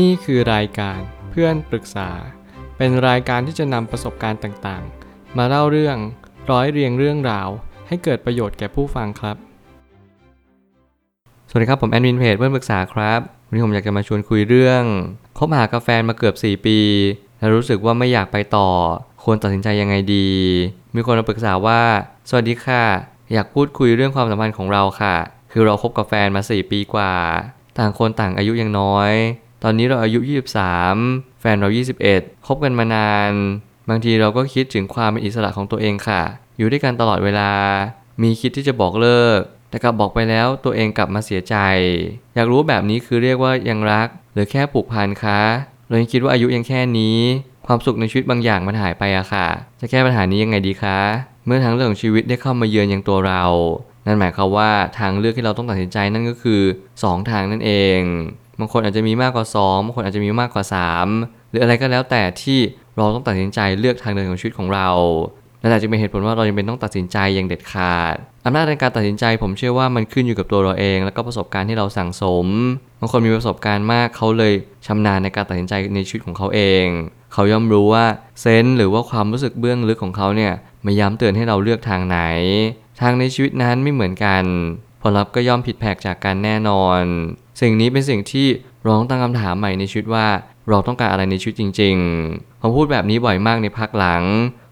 นี่คือรายการเพื่อนปรึกษา เป็นรายการที่จะนำประสบการณ์ต่างๆ มาเล่าเรื่องร้อยเรียงเรื่องราว ให้เกิดประโยชน์แก่ผู้ฟังครับ สวัสดีครับผมแอดมินเพจเพื่อนปรึกษาครับ วันนี้ผมอยากจะมาชวนคุยเรื่องคบหากับแฟนมาเกือบ 4 ปี แล้วรู้สึกว่าไม่อยากไปต่อ ควรตัดสินใจยังไงดี มีคนมาปรึกษาว่า สวัสดีค่ะ อยากพูดคุยเรื่องความสัมพันธ์ของเราค่ะ คือเราคบกับแฟนมา 4 ปีกว่า ต่างคนต่างอายุยังน้อย ตอนนี้เราอายุ 23 แฟนเรา 21 คบกันมานาน บางทีเราก็คิดถึงความเป็นอิสระของตัวเองค่ะ อยู่ด้วยกันตลอดเวลา มีคิดที่จะบอกเลิก แต่กลับบอกไปแล้วตัวเองกลับมาเสียใจ อยากรู้แบบนี้คือเรียกว่ายังรัก หรือแค่ผูกพันคะเรายังคิดว่าอายุยังแค่นี้ ความสุขในชีวิตบางอย่างมันหายไปอะค่ะ จะแก้ปัญหานี้ยังไงดีคะ เมื่อทางเรื่องของชีวิตได้เข้ามาเยือนอยังตัวเรา นั่นหมายความว่าทางเลือกที่เราต้องตัดสินใจนั่นก็คือ 2 ทางนั่นเอง บางคนอาจจะมีมากกว่า2บางคนอาจจะมีมากกว่า 3 หรืออะไรก็แล้วแต่ที่เราต้องตัดสินใจเลือกทางเดินของชีวิตของเรานั่นแหละจึงเป็นเหตุผลว่าเรายังเป็นต้องตัดสินใจอย่างเด็ดขาดอำนาจในการตัดสินใจผมเชื่อว่ามันขึ้นอยู่กับตัวเราเอง แล้วก็ประสบการณ์ที่เราสั่งสมบางคนมีประสบการณ์มากเขาเลยชำนาญในการตัดสินใจในชีวิตของเขาเอง เขาย่อมรู้ว่าเซนส์หรือว่าความรู้สึกเบื้องลึกของเขาเนี่ยมาย้ำเตือนให้เราเลือกทางไหน ทางในชีวิตนั้นไม่เหมือนกัน ผลลัพธ์ก็ย่อมผิดแผกจากกันแน่นอน สิ่งนี้เป็นสิ่งที่เราต้องตั้งคำถามใหม่ในชีวิตว่าเราต้องการอะไรในชีวิตจริง ๆ ผมพูดแบบนี้บ่อยมากในพักหลัง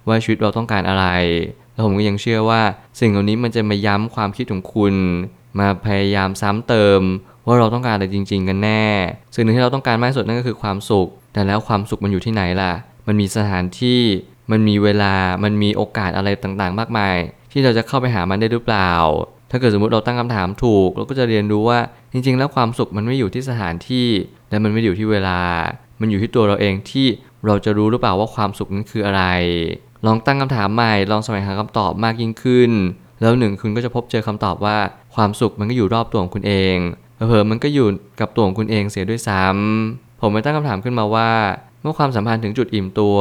ว่าชีวิตเราต้องการอะไร แล้วผมก็ยังเชื่อว่า สิ่งเหล่านี้มันจะมาย้ำความคิดของคุณ มาพยายามซ้ำเติม ว่าเราต้องการอะไรจริง ๆ กันแน่ สิ่งหนึ่งที่เราต้องการมากที่สุดนั่นก็คือความสุข แต่แล้วความสุขมันอยู่ที่ไหนล่ะ มันมีสถานที่มันมีเวลา มันมีโอกาสอะไรต่างๆ มากมาย ที่เราจะเข้าไปหามันได้หรือเปล่า ถ้าเกิดสมมติเราตั้งคำถามถูก เราก็จะเรียนรู้ว่าจริง ๆ แล้วความสุขมันไม่อยู่ที่สถานที่ และมันไม่อยู่ที่เวลา มันอยู่ที่ตัวเราเองที่เราจะรู้หรือเปล่าว่าความสุขนั้นคืออะไร ลองตั้งคำถามใหม่ลองแสวงหาคำตอบมากยิ่งขึ้น แล้วหนึ่งคุณก็จะพบเจอคำตอบว่าความสุขมันก็อยู่รอบตัวของคุณเองเผลอมันก็อยู่กับตัวของคุณเองเสียด้วยซ้ำผมไปตั้งคำถามขึ้นมาว่า เมื่อความสัมพันธ์ถึงจุดอิ่มตัว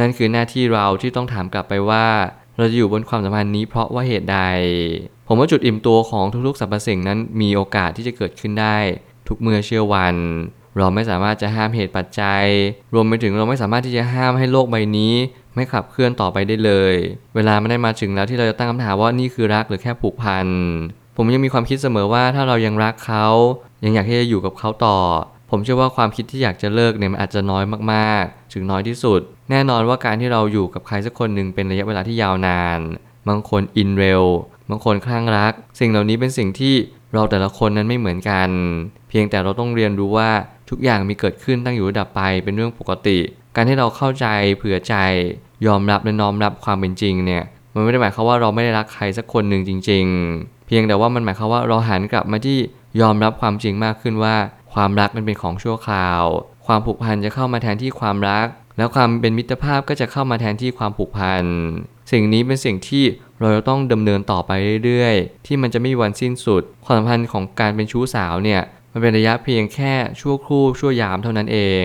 นั่นคือหน้าที่เราที่ต้องถามกลับไปว่า เราจะอยู่บนความสัมพันธ์นี้เพราะว่าเหตุใด ผมว่าจุดอิ่มตัวของทุกๆสรรพสิ่งนั้นมีโอกาสที่จะเกิดขึ้นได้ ทุกเมื่อเชื่อวัน เราไม่สามารถจะห้ามเหตุปัจจัย รวมไปถึงเราไม่สามารถที่จะห้ามให้โลกใบนี้ ไม่ขับเคลื่อนต่อไปได้เลย เวลาไม่ได้มาถึงแล้วที่เราจะตั้งคำถามว่านี่คือรักหรือแค่ผูกพันผมยังมีความคิดเสมอว่าถ้าเรายังรักเขา ยังอยากที่จะอยู่กับเขาต่อ ผมเชื่อว่าความคิดที่อยากจะเลิกเนี่ยมันอาจจะน้อยมากๆ ถึงน้อยที่สุด แน่นอนว่าการที่เราอยู่กับใครสักคนหนึ่งเป็นระยะเวลาที่ยาวนาน บางคนอินเร็ว บางคนคลั่งรัก สิ่งเหล่านี้เป็นสิ่งที่เราแต่ละคนนั้นไม่เหมือนกัน เพียงแต่เราต้องเรียนรู้ว่าทุกอย่างมีเกิดขึ้นตั้งอยู่ระดับไปเป็นเรื่องปกติ การที่เราเข้าใจเผื่อใจ ยอมรับและน้อมรับความเป็นจริงเนี่ยมันไม่ได้หมายความว่าเราไม่ได้รักใครสักคนหนึ่งจริง ๆ เพียงแต่ว่ามันหมายความว่าเราหันกลับมาที่ยอมรับความจริงมากขึ้นว่า ความรักมันเป็นของชั่วคราว ความผูกพันจะเข้ามาแทนที่ความรัก แล้วความเป็นมิตรภาพก็จะเข้ามาแทนที่ความผูกพัน สิ่งนี้เป็นสิ่งที่เราจะต้องดำเนินต่อไปเรื่อยๆ ที่มันจะไม่มีวันสิ้นสุด ความสัมพันธ์ของการเป็นชู้สาวเนี่ย มันเป็นระยะเพียงแค่ชั่วครู่ชั่วยามเท่านั้นเอง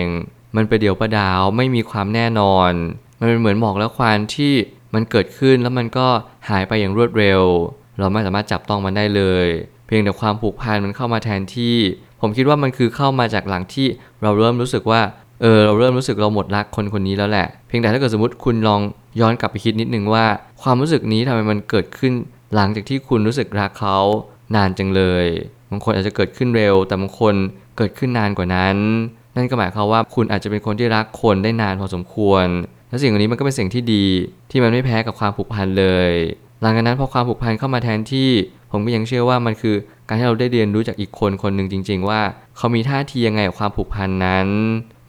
มันประเดี๋ยวประดาวไม่มีความแน่นอน มันเป็นเหมือนหมอกและควันที่มันเกิดขึ้นแล้วมันก็หายไปอย่างรวดเร็ว เราไม่สามารถจับต้องมันได้เลย เพียงแต่ความผูกพันมันเข้ามาแทนที่ ผมคิดว่ามันคือเข้ามาจากหลังที่เราเริ่มรู้สึกว่าเออเราเริ่มรู้สึกเราหมดรักคนคนนี้แล้วแหละ เพียงแต่ถ้าเกิดสมมติคุณลองย้อนกลับไปคิดนิดนึงว่า ความรู้สึกนี้ทำไมมันเกิดขึ้นหลังจากที่คุณรู้สึกรักเขานานจังเลยบางคนอาจจะเกิดขึ้นเร็ว แต่บางคนเกิดขึ้นนานกว่านั้น นั่นก็หมายความว่าคุณอาจจะเป็นคนที่รักคนได้นานพอสมควร และสิ่งเหล่านี้มันก็เป็นสิ่งที่ดีที่มันไม่แพ้กับความผูกพันเลย หลังจากนั้นพอความผูกพันเข้ามาแทนที่ ผมก็ยังเชื่อว่ามันคือ การที่เราได้เรียนรู้จากอีกคนคนหนึ่งจริง ๆ ว่า เขามีท่าทียังไงกับความผูกพันนั้น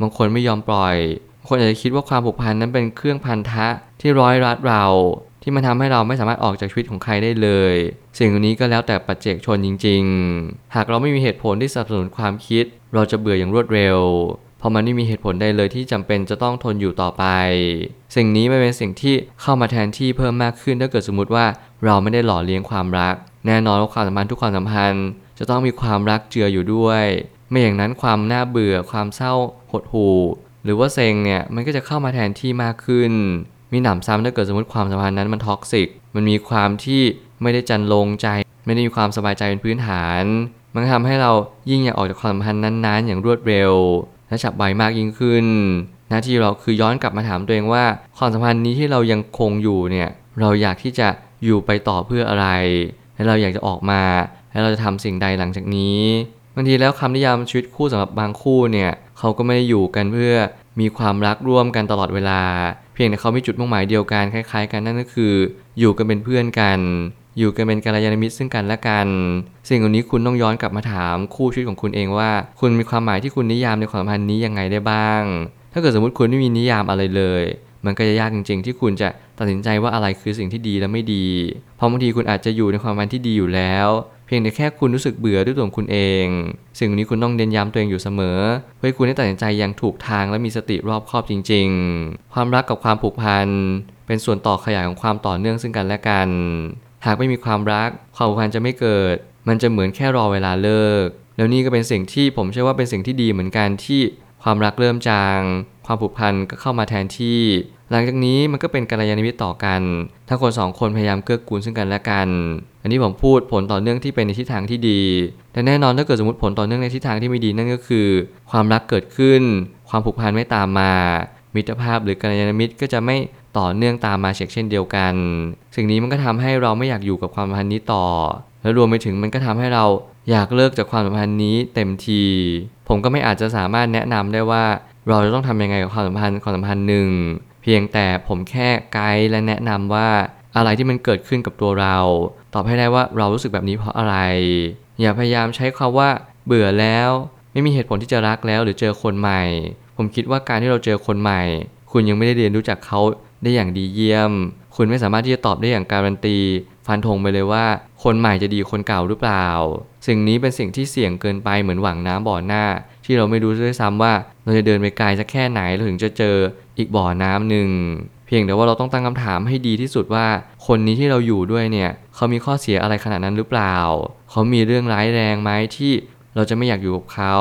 บางคนไม่ยอมปล่อย คนอาจจะคิดว่าความผูกพันนั้นเป็นเครื่องพันธะที่ร้อยรัดเรา ที่มันทำให้เราไม่สามารถออกจากชีวิตของใครได้เลย สิ่งนี้ก็แล้วแต่ปัจเจกชนจริง ๆ หากเราไม่มีเหตุผลที่สนับสนุนความคิด เราจะเบื่ออย่างรวดเร็ว ราะมันไม่มีเหตุผลใดเลยที่จำเป็นจะต้องทนอยู่ต่อไป สิ่งนี้ไม่เป็นสิ่งที่เข้ามาแทนที่เพิ่มมากขึ้นถ้าเกิดสมมติว่าเราไม่ได้หล่อเลี้ยงความรัก แน่นอนว่าความสัมพันธ์ทุกความสัมพันธ์ จะต้องมีความรักเจืออยู่ด้วย ไม่อย่างนั้นความน่าเบื่อความเศร้าหดหู่ หรือว่าเซ็งเนี่ยมันก็จะเข้ามาแทนที่มากขึ้น มีหนำซ้ำถ้าเกิดสมมติความสัมพันธ์นั้นมันท็อกซิกมันมีความที่ไม่ได้จันลงใจ ไม่ได้มีความสบายใจเป็นพื้นฐาน มันก็ทำให้เรายิ่งอยากออกจากความสัมพันธ์นั้นๆ อย่างรวดเร็ว และฉับไวมากยิ่งขึ้น หน้าที่เราคือย้อนกลับมาถามตัวเองว่า ความสัมพันธ์นี้ที่เรายังคงอยู่เนี่ยเราอยากที่จะอยู่ไปต่อเพื่ออะไร และเราอยากจะออกมา และเราจะทำสิ่งใดหลังจากนี้บางทีแล้วคำนิยามชีวิตคู่สำหรับบางคู่เนี่ยเขาก็ไม่ได้อยู่กันเพื่อมีความรักร่วมกันตลอดเวลา เพียงแต่เขามีจุดมุ่งหมายเดียวกันคล้าย ๆ กันนั่นก็คือ อยู่กันเป็นเพื่อนกัน อยู่กันเป็นกัลยาณมิตรซึ่งกันและกัน สิ่งเหล่านี้คุณต้องย้อนกลับมาถามคู่ชีวิตของคุณเองว่า คุณมีความหมายที่คุณนิยามในความสัมพันธ์นี้ยังไงได้บ้าง ถ้าเกิดสมมติคุณไม่มีนิยามอะไรเลย มันก็จะยากจริง ๆ ที่คุณจะตัดสินใจว่าอะไรคือสิ่งที่ดีและไม่ดี เพราะบางทีคุณอาจจะอยู่ในความสัมพันธ์ที่ดีอยู่แล้วเพียงแต่แค่คุณรู้สึกเบื่อด้วยตัวคุณเอง สิ่งนี้คุณต้องเน้นย้ำตัวเองอยู่เสมอ เพื่อให้คุณได้ตัดสินใจอย่างถูกทางและมีสติรอบคอบจริง ๆ ความรักกับความผูกพันเป็นส่วนต่อขยายของความต่อเนื่องซึ่งกันและกัน หากไม่มีความรัก ความผูกพันจะไม่เกิด มันจะเหมือนแค่รอเวลาเลิก แล้วนี่ก็เป็นสิ่งที่ผมเชื่อว่าเป็นสิ่งที่ดีเหมือนกันที่ความรักเริ่มจาง ความผูกพันก็เข้ามาแทนที่ หลังจากนี้มันก็เป็นกัลยาณมิตรต่อกันถ้าคนสองคนพยายามเกื้อกูลซึ่งกันและกัน อันนี้ผมพูดผลต่อเนื่องที่เป็นในทิศทางที่ดี แต่แน่นอนถ้าเกิดสมมติผลต่อเนื่องในทิศทางที่ไม่ดีนั่นก็คือ ความรักเกิดขึ้น ความผูกพันไม่ตามมา มิตรภาพหรือกัลยาณมิตรก็จะไม่ ต่อเนื่องตามมาเช็คเช่นเดียวกัน สิ่งนี้มันก็ทำให้เราไม่อยากอยู่กับความสัมพันธ์นี้ต่อ และรวมไปถึงมันก็ทำให้เราอยากเลิกจากความสัมพันธ์นี้เต็มที ผมก็ไม่อาจจะสามารถแนะนำได้ว่า เราจะต้องทำยังไงกับความสัมพันธ์ความสัมพันธ์หนึ่งเพียงแต่ผมแค่ไกด์และแนะนำว่าอะไรที่มันเกิดขึ้นกับตัวเรา ตอบให้ได้ว่าเรารู้สึกแบบนี้เพราะอะไร อย่าพยายามใช้คำว่า เบื่อแล้ว ไม่มีเหตุผลที่จะรักแล้วหรือเจอคนใหม่ ผมคิดว่าการที่เราเจอคนใหม่ คุณยังไม่ได้เรียนรู้จักเขา ได้อย่างดีเยี่ยม คุณไม่สามารถที่จะตอบได้อย่างการันตี ฟันธงไปเลยว่า คนใหม่จะดีคนเก่าหรือเปล่า สิ่งนี้เป็นสิ่งที่เสี่ยงเกินไปเหมือนหวังน้ำบ่อหน้า ที่เราไม่รู้ด้วยซ้ำว่าเราจะเดินไปไกลสักแค่ไหนเราถึงจะเจออีกบ่อน้ำหนึ่งเพียงแต่ว่าเราต้องตั้งคำถามให้ดีที่สุดว่า คนนี้ที่เราอยู่ด้วยเนี่ย เขามีข้อเสียอะไรขนาดนั้นหรือเปล่า เขามีเรื่องร้ายแรงไหมที่เราจะไม่อยากอยู่กับเขา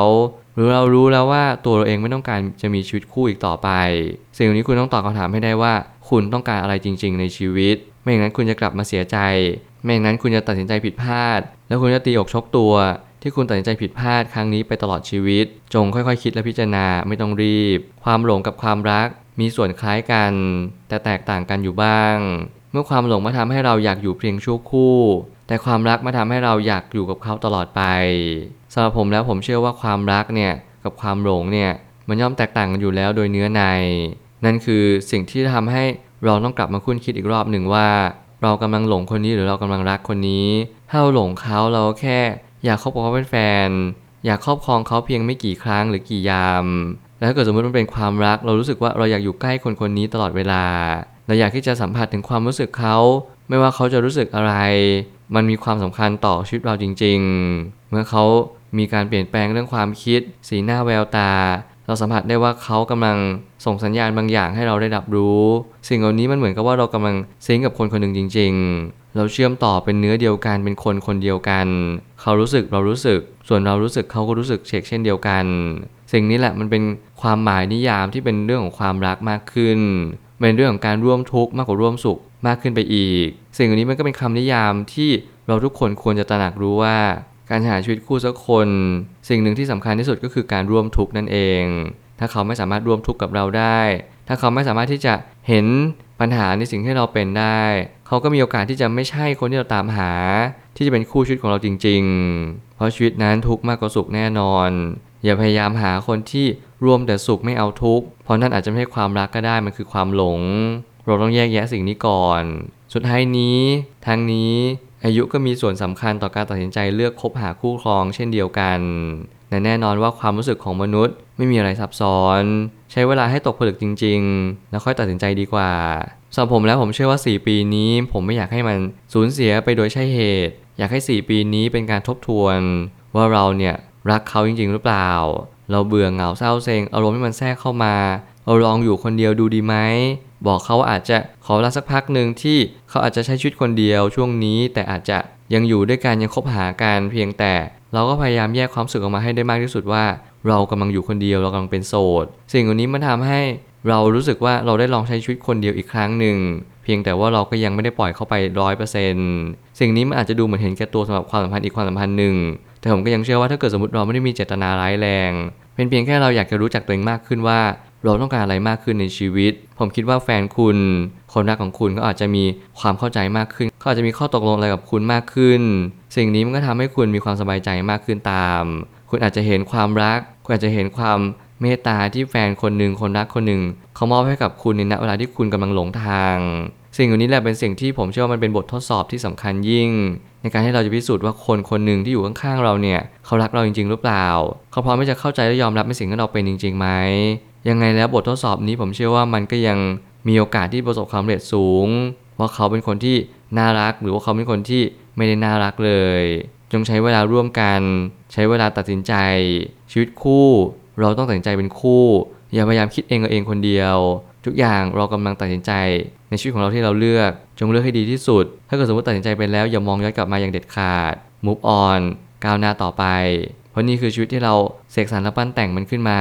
หรือเรารู้แล้วว่าตัวเราเองไม่ต้องการจะมีชีวิตคู่อีกต่อไป สิ่งนี้คุณต้องตอบคำถามให้ได้ว่า คุณต้องการอะไรจริง ๆ ในชีวิต ไม่อย่างนั้นคุณจะกลับมาเสียใจ ไม่อย่างนั้นคุณจะตัดสินใจผิดพลาด แล้วคุณจะตีอกชกตัว ที่คุณตัดสินใจผิดพลาดครั้งนี้ไปตลอดชีวิต จงค่อยๆ คิดและพิจารณาไม่ต้องรีบ ความหลงกับความรัก มีส่วนคล้ายกัน แต่แตกต่างกันอยู่บ้าง เมื่อความหลงมาทำให้เราอยากอยู่เพียงชั่วคู่ แต่ความรักมาทำให้เราอยากอยู่กับเขาตลอดไปสำหรับผมแล้วผมเชื่อว่าความรักเนี่ยกับความหลงเนี่ยมันย่อมแตกต่างกันอยู่แล้วโดยเนื้อใน นั่นคือสิ่งที่ทำให้เราต้องกลับมาคุ้นคิดอีกรอบหนึ่งว่า เรากำลังหลงคนนี้หรือเรากำลังรักคนนี้ ถ้าเราหลงเขาเราแค่ อยากคบกับเขาเป็นแฟน อยากครอบครองเขาเพียงไม่กี่ครั้งหรือกี่ยามแล้วถ้าเกิดสมมติมันเป็นความรัก เรารู้สึกว่าเราอยากอยู่ใกล้คนคนนี้ตลอดเวลาเราอยากที่จะสัมผัสถึงความรู้สึกเขา ไม่ว่าเขาจะรู้สึกอะไร มันมีความสำคัญต่อชีวิตเราจริง ๆ เมื่อเขามีการเปลี่ยนแปลงเรื่องความคิด สีหน้าแววตา เราสัมผัสได้ว่าเขากำลังส่งสัญญาณบางอย่างให้เราได้รับรู้ สิ่งเหล่านี้มันเหมือนกับว่าเรากำลังซิงกับคนคนหนึ่งจริง ๆ เราเชื่อมต่อเป็นเนื้อเดียวกันเป็นคนคนเดียวกัน เขารู้สึกเรารู้สึก ส่วนเรารู้สึกเขาก็รู้สึกเชกเช่นเดียวกัน สิ่งนี้แหละมันเป็นความหมายนิยามที่เป็นเรื่องของความรักมากขึ้นเป็นเรื่องของการร่วมทุกข์มากกว่าร่วมสุขมากขึ้นไปอีก สิ่งเหล่านี้มันก็เป็นคำนิยามที่เราทุกคนควรจะตระหนักรู้ว่า การหาชีวิตคู่สักคน สิ่งหนึ่งที่สำคัญที่สุดก็คือการร่วมทุกข์นั่นเอง ถ้าเขาไม่สามารถร่วมทุกข์กับเราได้ ถ้าเขาไม่สามารถที่จะเห็นปัญหาในสิ่งที่เราเป็นได้ เขาก็มีโอกาสที่จะไม่ใช่คนที่เราตามหา ที่จะเป็นคู่ชีวิตของเราจริง ๆ เพราะชีวิตนั้นทุกข์มากกว่าสุขแน่นอน อย่าพยายามหาคนที่รวมแต่สุขไม่เอาทุกข์ เพราะนั่นอาจจะไม่ใช่ความรักก็ได้ มันคือความหลง เราต้องแยกแยะสิ่งนี้ก่อน สุดท้ายนี้ ทางนี้ อายุก็มีส่วนสำคัญต่อการตัดสินใจเลือกคบหาคู่ครองเช่นเดียวกันแต่แน่นอนว่าความรู้สึกของมนุษย์ไม่มีอะไรซับซ้อน ใช้เวลาให้ตกผลึกจริง ๆ แล้วค่อยตัดสินใจดีกว่าสำหรับผมแล้วผมเชื่อว่า 4 ปีนี้ ผมไม่อยากให้มันสูญเสียไปโดยใช่เหตุ อยากให้ 4 ปีนี้เป็นการทบทวน ว่าเราเนี่ยรักเขาจริง ๆ หรือเปล่า เราเบื่อเหงาเศร้าเซ็งอารมณ์ที่มันแทรกเข้ามาเราลองอยู่คนเดียวดูดีไหม บอกเขาอาจจะขอเวลาสักพักหนึ่งที่เขาอาจจะใช้ชีวิตคนเดียวช่วงนี้ แต่อาจจะยังอยู่ด้วยกันยังคบหากันเพียงแต่ เราก็พยายามแยกความรู้สึกออกมาให้ได้มากที่สุดว่า เรากำลังอยู่คนเดียวเรากำลังเป็นโสดสิ่งเหล่านี้มันทำให้เรารู้สึกว่าเราได้ลองใช้ชีวิตคนเดียวอีกครั้งหนึ่งเพียงแต่ว่าเราก็ยังไม่ได้ปล่อยเข้าไปร้อยเปอร์เซ็นต์สิ่งนี้มันอาจจะดูเหมือนเห็นแก่ตัวสำหรับความสัมพันธ์อีกความสัมพันธ์หนึ่งแแต่ผมก็ยังเชื่อว่าถ้าเกิดสมมติเราไม่ได้มีเจตนาร้ายแรงเป็นเพียงแค่เราอยากจะรู้จักตัวเองมากขึ้นว่า เราต้องการอะไรมากขึ้นในชีวิต ผมคิดว่าแฟนคุณ คนรักของคุณก็อาจจะมีความเข้าใจมากขึ้นเขาอาจจะมีข้อตกลงอะไรกับคุณมากขึ้น สิ่งนี้มันก็ทำให้คุณมีความสบายใจมากขึ้นตาม คุณอาจจะเห็นความรัก คุณอาจจะเห็นความเมตตาที่แฟนคนหนึ่งคนรักคนหนึ่งเขามอบให้กับคุณในณเวลาที่คุณกำลังหลงทาง สิ่งเหล่านี้แหละเป็นสิ่งที่ผมเชื่อว่ามันเป็นบททดสอบที่สำคัญยิ่ง ในการให้เราจะพิสูจน์ว่าคนคนหนึ่งที่อยู่ข้างๆเราเนี่ยเขารักเราจริง ๆ หรือเปล่า เขาพร้อมที่จะเข้าใจและยอมรับในสิ่งที่เราเป็นจริงๆไหม ยังไงแล้วบททดสอบนี้ผมเชื่อว่ามันก็ยังมีโอกาสที่ประสบความสำเร็จสูงว่าเขาเป็นคนที่น่ารักหรือว่าเขาเป็นคนที่ไม่ได้น่ารักเลย จงใช้เวลาร่วมกัน ใช้เวลาตัดสินใจ ชีวิตคู่ เราต้องตัดสินใจเป็นคู่ อย่าพยายามคิดเองกับเองคนเดียว ทุกอย่างเรากำลังตัดสินใจ ในชีวิตของเราที่เราเลือก จงเลือกให้ดีที่สุด ถ้าเกิดสมมติตัดสินใจไปแล้วอย่ามองย้อนกลับมาอย่างเด็ดขาด move on ก้าวหน้าต่อไป เพราะนี่คือชีวิตที่เราเสกสรรและปั้นแต่งมันขึ้นมา